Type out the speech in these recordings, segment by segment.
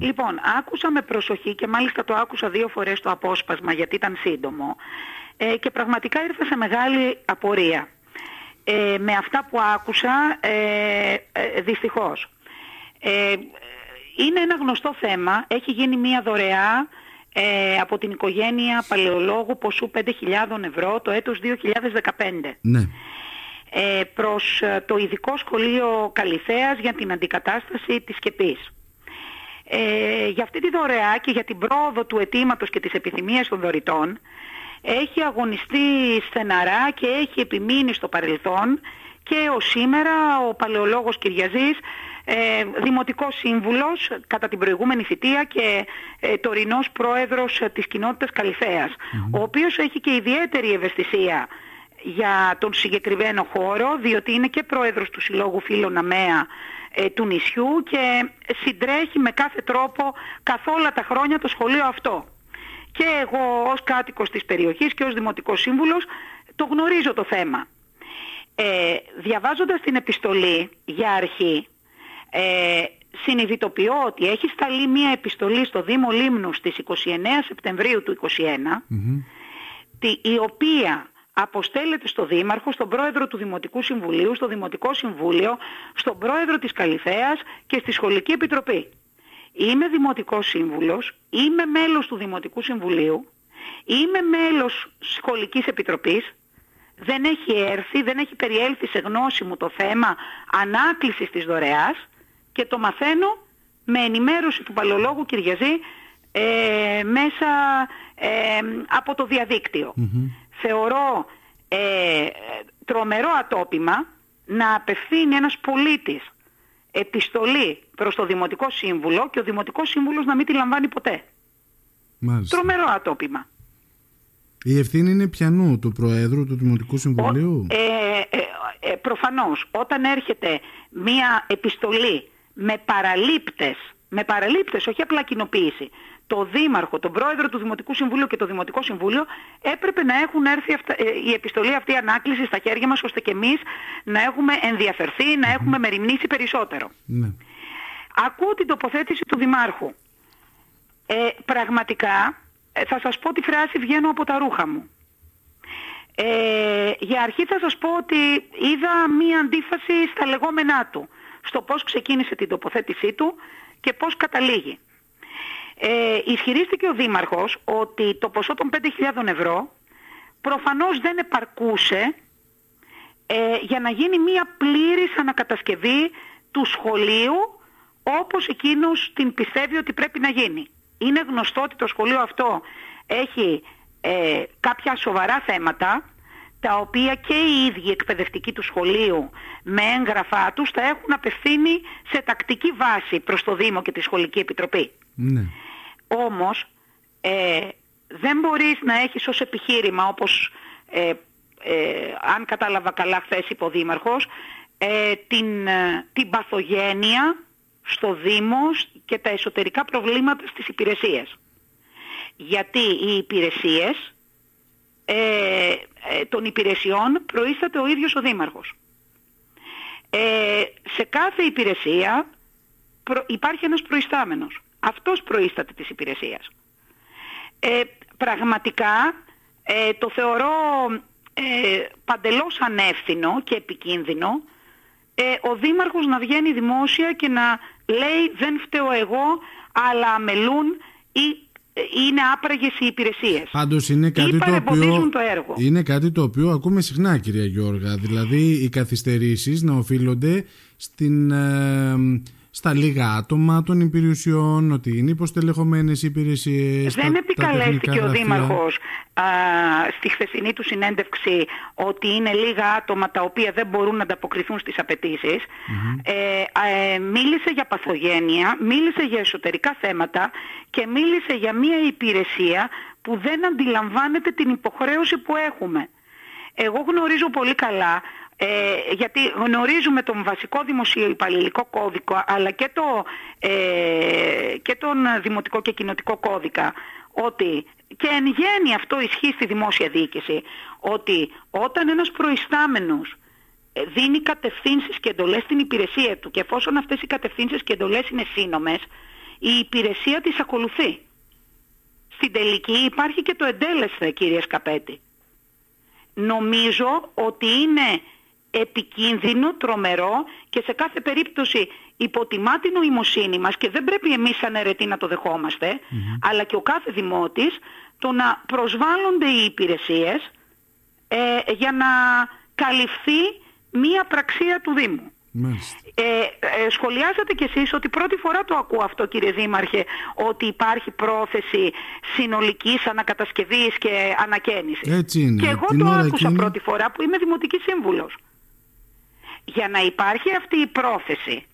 Λοιπόν, άκουσα με προσοχή και μάλιστα το άκουσα δύο φορές το απόσπασμα γιατί ήταν σύντομο ε, και πραγματικά ήρθα σε μεγάλη απορία. Ε, με αυτά που άκουσα, ε, ε δυστυχώς. Ε, είναι ένα γνωστό θέμα, έχει γίνει μία δωρεά από την οικογένεια παλαιολόγου ποσού 5.000 ευρώ το έτος 2015. Ναι. προς το ειδικό σχολείο Καλυθέας για την αντικατάσταση της σκεπής. Ε, για αυτή τη δωρεά και για την πρόοδο του αιτήματος και της επιθυμίας των δωρητών έχει αγωνιστεί στεναρά και έχει επιμείνει στο παρελθόν και ο σήμερα ο παλαιολόγος Κυριαζής ε, δημοτικός σύμβουλος κατά την προηγούμενη θητεία και ε, τωρινός πρόεδρος της κοινότητας ο οποίος έχει και ιδιαίτερη ευαισθησία για τον συγκεκριμένο χώρο διότι είναι και πρόεδρος του Συλλόγου Φίλων ΑΜΕΑ ε, του νησιού και συντρέχει με κάθε τρόπο καθ' όλα τα χρόνια το σχολείο αυτό. Και εγώ ως κάτοικος της περιοχής και ως Δημοτικός Σύμβουλος το γνωρίζω το θέμα. Ε, διαβάζοντας την επιστολή για αρχή, ε, συνειδητοποιώ ότι έχει σταλεί μία επιστολή στο Δήμο Λίμνου στις 29 Σεπτεμβρίου του 2021, η οποία αποστέλλεται στο Δήμαρχο, στον Πρόεδρο του Δημοτικού Συμβουλίου, στο Δημοτικό Συμβούλιο, στον Πρόεδρο της Καλυθέας και στη Σχολική Επιτροπή. Είμαι Δημοτικός Σύμβουλος, είμαι μέλος του Δημοτικού Συμβουλίου, είμαι μέλος Σχολικής Επιτροπής, δεν έχει έρθει, δεν έχει περιέλθει σε γνώση μου το θέμα ανάκλησης της δωρεάς και το μαθαίνω με ενημέρωση του παλαιολόγου Κυριαζή ε, μέσα ε, από το διαδικτυο θεωρώ ε, τρομερό ατόπιμα να απευθύνει ένας πολίτης επιστολή προς το Δημοτικό Σύμβουλο και ο Δημοτικός Σύμβουλος να μην τη λαμβάνει ποτέ. Μάλιστα. Τρομερό ατόπιμα. Η ευθύνη είναι πιανού του Προέδρου του Δημοτικού Συμβουλίου; Ο, ε, ε, ε, προφανώς όταν έρχεται μία επιστολή με παραλήπτες, με παραλήπτες όχι απλά κοινοποίηση, το Δήμαρχο, τον Πρόεδρο του Δημοτικού Συμβουλίου και το Δημοτικό Συμβούλιο έπρεπε να έχουν έρθει ε, η επιστολή αυτή ανάκληση στα χέρια μας ώστε και εμείς να έχουμε ενδιαφερθεί, να έχουμε μεριμνήσει περισσότερο. Ναι. Ακούω την τοποθέτηση του Δημάρχου. Ε, πραγματικά ε, θα σας πω τη φράση βγαίνω από τα ρούχα μου. Ε, για αρχή θα σας πω ότι είδα μία αντίφαση στα λεγόμενά του, στο πώς ξεκίνησε την τοποθέτησή του και πώς καταλήγει. Ε, ισχυρίστηκε ο Δήμαρχος ότι το ποσό των 5.000 ευρώ προφανώς δεν επαρκούσε ε, για να γίνει μία πλήρης ανακατασκευή του σχολείου όπως εκείνος την πιστεύει ότι πρέπει να γίνει. Είναι γνωστό ότι το σχολείο αυτό έχει ε, κάποια σοβαρά θέματα τα οποία και οι ίδιοι εκπαιδευτικοί του σχολείου με έγγραφά τους θα έχουν απευθύνει σε τακτική βάση προς το Δήμο και τη Σχολική Επιτροπή. Ναι. Όμως ε, δεν μπορείς να έχεις ως επιχείρημα όπως ε, ε, αν κατάλαβα καλά χθες είπε ο Δήμαρχος ε, την, ε, την παθογένεια στο Δήμο και τα εσωτερικά προβλήματα στις υπηρεσίες. Γιατί οι υπηρεσίες των υπηρεσιών προείσταται ο ίδιος ο Δήμαρχος. σε κάθε υπηρεσία υπάρχει ένας προϊστάμενος. Αυτός προείσταται της υπηρεσίας. Ε, πραγματικά ε, το θεωρώ ε, παντελώς ανεύθυνο και επικίνδυνο ε, ο Δήμαρχος να βγαίνει δημόσια και να λέει δεν φταίω εγώ αλλά αμελούν ή ε, είναι άπραγες οι υπηρεσίες. Πάντως είναι κάτι, το οποίο, το έργο. είναι κάτι το οποίο ακούμε συχνά κυρία Γιώργα. Δηλαδή οι καθυστερήσεις να οφείλονται στην στα λίγα άτομα των υπηρεσιών, ότι είναι υποστελεχωμένες οι υπηρεσίες. Δεν επικαλέστηκε ο Δήμαρχος στη χθεσινή του συνέντευξη ότι είναι λίγα άτομα τα οποία δεν μπορούν να ανταποκριθούν στις απαιτήσεις. Ε, ε, μίλησε για παθογένεια, μίλησε για εσωτερικά θέματα και μίλησε για μια υπηρεσία που δεν αντιλαμβάνεται την υποχρέωση που έχουμε. Εγώ γνωρίζω πολύ καλά ε, γιατί γνωρίζουμε τον βασικό δημοσιοϊπαλληλικό κώδικο αλλά και, το, ε, και τον δημοτικό και κοινοτικό κώδικα ότι και εν γέννη αυτό ισχύει στη δημόσια διοίκηση ότι όταν ένας προϊστάμενος ε, δίνει κατευθύνσεις και εντολές στην υπηρεσία του και εφόσον αυτές οι κατευθύνσεις και εντολές είναι σύνομες η υπηρεσία της ακολουθεί. Στην τελική υπάρχει και το εντέλεσθε κύριε Σκαπέτη. Νομίζω ότι είναι επικίνδυνο, τρομερό και σε κάθε περίπτωση υποτιμά την νοημοσύνη μας και δεν πρέπει εμείς σαν αιρετοί να το δεχομαστε αλλά και ο κάθε δημότης το να προσβάλλονται οι υπηρεσίες ε, για να καλυφθεί μία πραξία του Δήμου. Ε, ε, σχολιάσατε κι εσείς ότι πρώτη φορά το ακούω αυτό κύριε Δήμαρχε ότι υπάρχει πρόθεση συνολικής ανακατασκευής και ανακαίνησης. Έτσι είναι. Και εγώ το άκουσα πρώτη φορά που είμαι Δημοτική Σύμβουλος. Για να υπάρχει αυτή η πρόθεση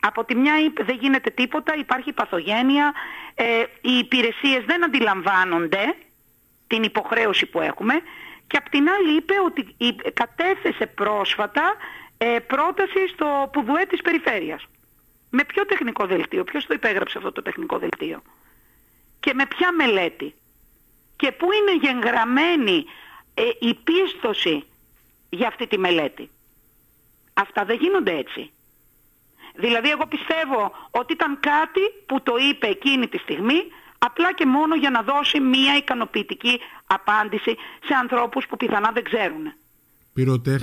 από τη μια δεν γίνεται τίποτα, υπάρχει παθογένεια, ε, οι υπηρεσίες δεν αντιλαμβάνονται την υποχρέωση που έχουμε και απ' την άλλη είπε ότι κατέθεσε πρόσφατα ε, πρόταση στο Πουδουέ της Περιφέρειας. Με ποιο τεχνικό δελτίο, ποιος το υπέγραψε αυτό το τεχνικό δελτίο; Και με ποια μελέτη; Και πού είναι γεγραμμένη ε, η πίστοση για αυτή τη μελέτη; Αυτά δεν γίνονται έτσι. Δηλαδή εγώ πιστεύω ότι ήταν κάτι που το είπε εκείνη τη στιγμή απλά και μόνο για να δώσει μία ικανοποιητική απάντηση σε ανθρώπους που πιθανά δεν ξέρουν.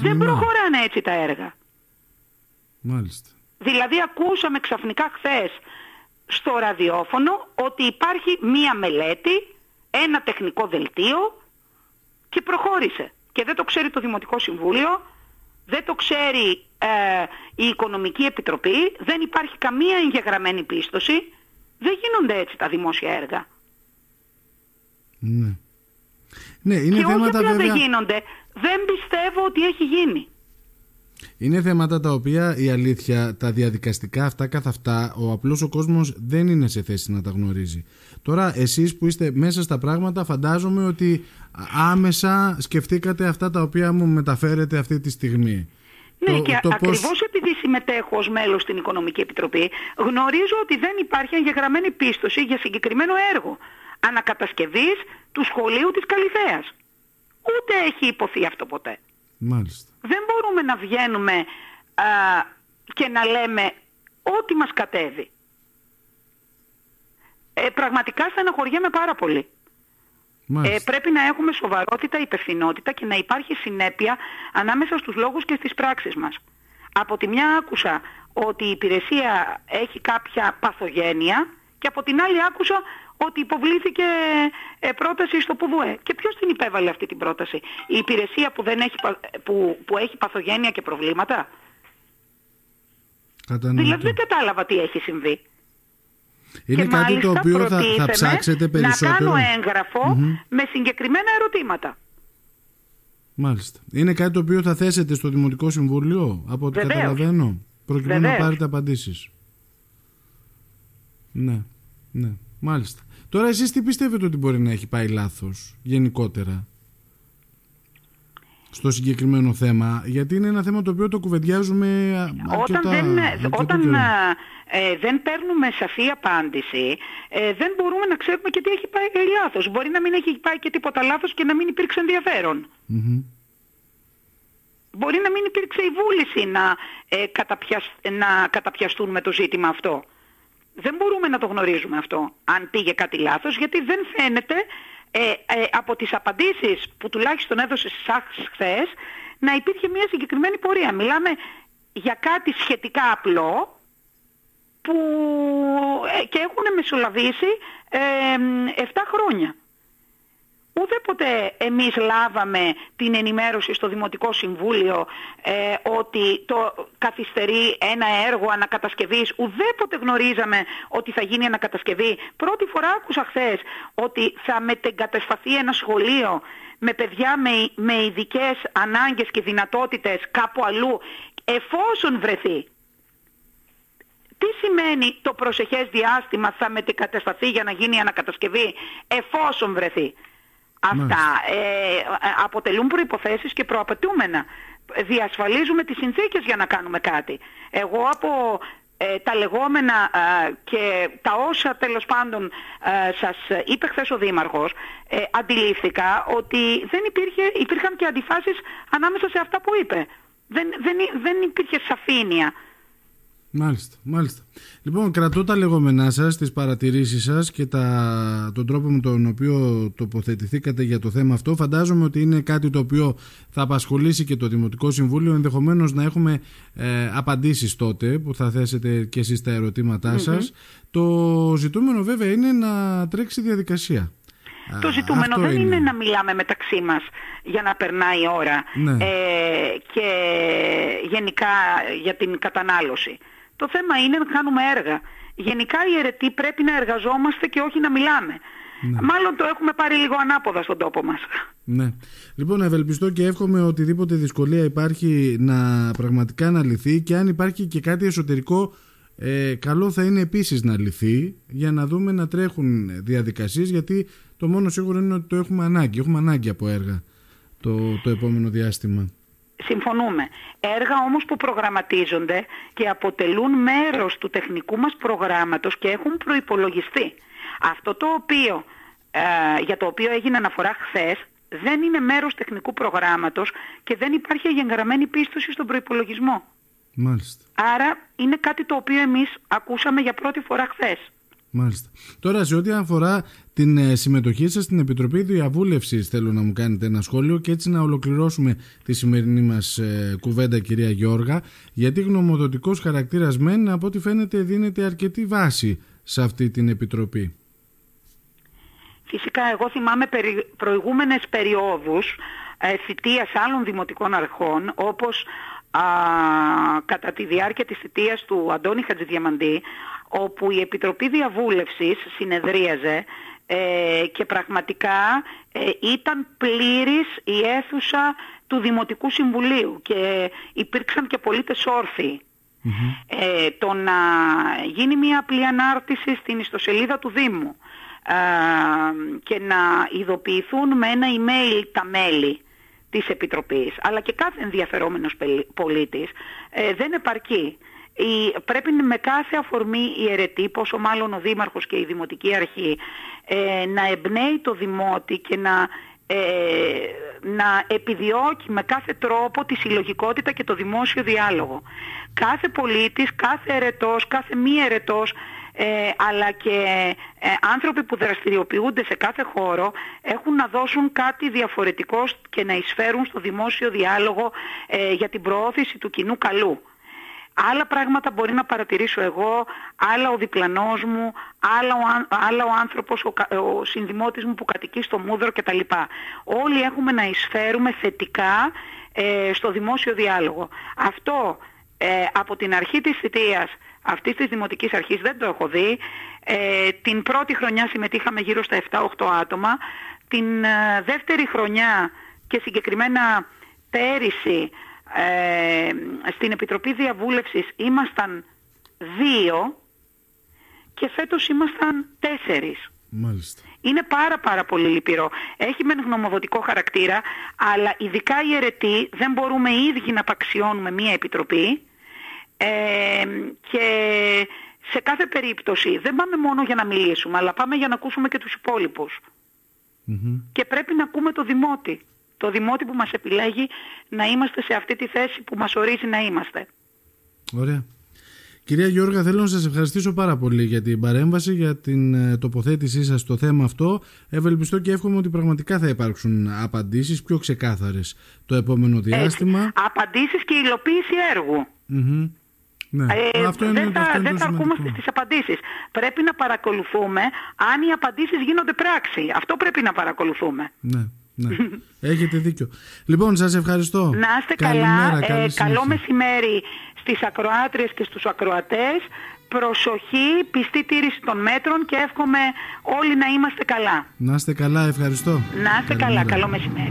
Δεν προχωράνε έτσι τα έργα. Μάλιστα. Δηλαδή ακούσαμε ξαφνικά χθες στο ραδιόφωνο ότι υπάρχει μία μελέτη, ένα τεχνικό δελτίο και προχώρησε. Και δεν το ξέρει το Δημοτικό Συμβούλιο, δεν το ξέρει ε, η Οικονομική Επιτροπή, δεν υπάρχει καμία εγγεγραμμένη πίστοση. Δεν γίνονται έτσι τα δημόσια έργα. Ναι. Ναι, είναι και όχι απλά δεν γίνονται, δεν πιστεύω ότι έχει γίνει. Είναι θέματα τα οποία η αλήθεια, τα διαδικαστικά αυτά καθ' αυτά, ο απλός ο κόσμος δεν είναι σε θέση να τα γνωρίζει. Τώρα εσείς που είστε μέσα στα πράγματα φαντάζομαι ότι άμεσα σκεφτήκατε αυτά τα οποία μου μεταφέρετε αυτή τη στιγμή. Ναι, και το ακριβώς επειδή συμμετέχω ως μέλος στην Οικονομική Επιτροπή, γνωρίζω ότι δεν υπάρχει εγγεγραμμένη πίστοση για συγκεκριμένο έργο ανακατασκευής του σχολείου της Καλυθέας. Ούτε έχει υποθεί αυτό ποτέ. Μάλιστα. Δεν μπορούμε να βγαίνουμε α, και να λέμε ό,τι μας κατέβει. Ε, πραγματικά στεναχωριέμαι πάρα πολύ. Ε, πρέπει να έχουμε σοβαρότητα, υπευθυνότητα και να υπάρχει συνέπεια ανάμεσα στους λόγους και στις πράξεις μας. Από τη μια άκουσα ότι η υπηρεσία έχει κάποια παθογένεια και από την άλλη άκουσα ότι υποβλήθηκε ε, πρόταση στο ΠΟΒΟΕ. Και ποιος την υπέβαλε αυτή την πρόταση; Η υπηρεσία που, δεν έχει, που, που έχει παθογένεια και προβλήματα; Δηλαδή δεν κατάλαβα τι έχει συμβεί. Είναι και κάτι το οποίο θα, θα ψάξετε περισσότερο. Να κάνω με συγκεκριμένα ερωτήματα. Μάλιστα. Είναι κάτι το οποίο θα θέσετε στο Δημοτικό Συμβούλιο, από ό,τι καταλαβαίνω, προκειμένου να πάρετε απαντήσεις. Ναι, ναι, μάλιστα. Τώρα εσείς τι πιστεύετε ότι μπορεί να έχει πάει λάθος γενικότερα στο συγκεκριμένο θέμα, γιατί είναι ένα θέμα το οποίο το κουβεντιάζουμε αρκετά, Όταν δεν, όταν, ε, δεν παίρνουμε σαφή απάντηση, ε, δεν μπορούμε να ξέρουμε και τι έχει πάει λάθος. Μπορεί να μην έχει πάει και τίποτα λάθος και να μην υπήρξε Μπορεί να μην υπήρξε η βούληση να, ε, να καταπιαστούν με το ζήτημα αυτό. Δεν μπορούμε να το γνωρίζουμε αυτό, αν πήγε κάτι λάθος, γιατί δεν φαίνεται ε, ε, από τις απαντήσεις που τουλάχιστον έδωσε σας χθες να υπήρχε μια συγκεκριμένη πορεία. Μιλάμε για κάτι σχετικά απλό που ε, και έχουν μεσολαβήσει 7 χρόνια. Ουδέποτε εμείς λάβαμε την ενημέρωση στο Δημοτικό Συμβούλιο ε, ότι το καθυστερεί ένα έργο ανακατασκευής. Ουδέποτε γνωρίζαμε ότι θα γίνει ανακατασκευή. Πρώτη φορά άκουσα χθες ότι θα μετεγκατασταθεί ένα σχολείο με παιδιά με, με ειδικές ανάγκες και δυνατότητες κάπου αλλού εφόσον βρεθεί. Τι σημαίνει το προσεχές διάστημα θα μετεγκατασταθεί για να γίνει ανακατασκευή εφόσον βρεθεί; Αυτά ε, αποτελούν προϋποθέσεις και προαπαιτούμενα. Διασφαλίζουμε τις συνθήκες για να κάνουμε κάτι. Εγώ από ε, τα λεγόμενα και τα όσα τέλος πάντων σας είπε χθες ο Δήμαρχος ε, αντιλήφθηκα ότι δεν υπήρχε, υπήρχαν και αντιφάσεις ανάμεσα σε αυτά που είπε. Δεν, δεν, δεν υπήρχε σαφήνεια. Μάλιστα, μάλιστα. Λοιπόν, κρατώ τα λεγόμενά σας, τις παρατηρήσεις σας και τα, τον τρόπο με τον οποίο τοποθετηθήκατε για το θέμα αυτό. Φαντάζομαι ότι είναι κάτι το οποίο θα απασχολήσει και το Δημοτικό Συμβούλιο. Ενδεχομένως να έχουμε ε, απαντήσεις τότε που θα θέσετε και εσείς τα ερωτήματά σας. Το ζητούμενο βέβαια είναι να τρέξει διαδικασία. Το ζητούμενο δεν είναι. να μιλάμε μεταξύ μας για να περνάει η ώρα ναι. ε, και γενικά για την κατανάλωση. Το θέμα είναι να κάνουμε έργα. Γενικά οι αιρετοί πρέπει να εργαζόμαστε και όχι να μιλάμε. Ναι. Μάλλον το έχουμε πάρει λίγο ανάποδα στον τόπο μας. Ναι. Λοιπόν, ευελπιστώ και εύχομαι οτιδήποτε δυσκολία υπάρχει να πραγματικά να λυθεί και αν υπάρχει και κάτι εσωτερικό ε, καλό θα είναι επίσης να λυθεί για να δούμε να τρέχουν διαδικασίες γιατί το μόνο σίγουρο είναι ότι το έχουμε ανάγκη. Έχουμε ανάγκη από έργα το, το επόμενο διάστημα. Συμφωνούμε. Έργα όμως που προγραμματίζονται και αποτελούν μέρος του τεχνικού μας προγράμματος και έχουν προϋπολογιστεί. Αυτό το οποίο, ε, για το οποίο έγινε αναφορά χθες δεν είναι μέρος τεχνικού προγράμματος και δεν υπάρχει εγγεγραμμένη πίστοση στον προϋπολογισμό. Μάλιστα. Άρα είναι κάτι το οποίο εμείς ακούσαμε για πρώτη φορά χθες. Μάλιστα. Τώρα σε ό,τι αφορά την ε, συμμετοχή σας στην Επιτροπή Διαβούλευσης θέλω να μου κάνετε ένα σχόλιο και έτσι να ολοκληρώσουμε τη σημερινή μας ε, κουβέντα κυρία Γιώργα γιατί γνωμοδοτικός χαρακτήρας μεν από ό,τι φαίνεται δίνεται αρκετή βάση σε αυτή την Επιτροπή. Φυσικά εγώ θυμάμαι περι, προηγούμενες περιόδους ε, θητείας άλλων δημοτικών αρχών όπως α, κατά τη διάρκεια της θητείας του Αντώνη Χατζηδιαμαντή όπου η Επιτροπή Διαβούλευσης συνεδρίαζε ε, και πραγματικά ε, ήταν πλήρης η αίθουσα του Δημοτικού Συμβουλίου και υπήρξαν και πολίτες Ε, το να γίνει μια απλή ανάρτηση στην ιστοσελίδα του Δήμου ε, και να ειδοποιηθούν με ένα email τα μέλη της Επιτροπής αλλά και κάθε ενδιαφερόμενος πολίτης ε, δεν επαρκεί η, πρέπει με κάθε αφορμή η αιρετή, πόσο μάλλον ο Δήμαρχος και η Δημοτική Αρχή, ε, να εμπνέει το Δημότη και να, ε, να επιδιώκει με κάθε τρόπο τη συλλογικότητα και το δημόσιο διάλογο. Κάθε πολίτης, κάθε αιρετός, κάθε μη αιρετός, ε, αλλά και ε, άνθρωποι που δραστηριοποιούνται σε κάθε χώρο έχουν να δώσουν κάτι διαφορετικό και να εισφέρουν στο δημόσιο διάλογο ε, για την προώθηση του κοινού καλού. Άλλα πράγματα μπορεί να παρατηρήσω εγώ, άλλα ο διπλανός μου, άλλα ο, άλλα ο άνθρωπος, ο, ο συνδημότης μου που κατοικεί στο Μούδρο κτλ. Όλοι έχουμε να εισφέρουμε θετικά ε, στο δημόσιο διάλογο. Αυτό ε, από την αρχή της θητείας αυτής της Δημοτικής Αρχής δεν το έχω δει. Ε, την πρώτη χρονιά συμμετείχαμε γύρω στα 7-8 άτομα. Την ε, δεύτερη χρονιά και συγκεκριμένα πέρυσι ε, στην Επιτροπή Διαβούλευσης ήμασταν δύο και φέτος ήμασταν τέσσερις. Μάλιστα. Είναι πάρα πάρα πολύ λυπηρό. Έχει μεν γνωμοδοτικό χαρακτήρα, αλλά ειδικά οι αιρετοί δεν μπορούμε οι ίδιοι να απαξιώνουμε μία επιτροπή ε, και σε κάθε περίπτωση δεν πάμε μόνο για να μιλήσουμε, αλλά πάμε για να ακούσουμε και τους υπολοιπους Και πρέπει να ακούμε το δημότη το δημότη που μας επιλέγει να είμαστε σε αυτή τη θέση που μας ορίζει να είμαστε. Ωραία. Κυρία Γιώργα, θέλω να σας ευχαριστήσω πάρα πολύ για την παρέμβαση, για την ε, τοποθέτησή σας στο θέμα αυτό. Ευελπιστώ και εύχομαι ότι πραγματικά θα υπάρξουν απαντήσεις πιο ξεκάθαρες το επόμενο διάστημα. Έτσι. Απαντήσεις και υλοποίηση έργου. Ναι. Ε, αυτό είναι, δεν θα, δεν θα αρκούμε στις απαντήσεις. Πρέπει να παρακολουθούμε αν οι απαντήσεις γίνονται πράξη. Αυτό πρέπει να παρακολουθούμε. Ναι. Ναι. Έχετε δίκιο. Λοιπόν, σας ευχαριστώ. Να είστε καλά. Ε, καλό μεσημέρι στις ακροάτριες και στους ακροατές. Προσοχή, πιστή τήρηση των μέτρων και εύχομαι όλοι να είμαστε καλά. Να είστε καλά, ευχαριστώ. Να είστε καλά, καλό μεσημέρι.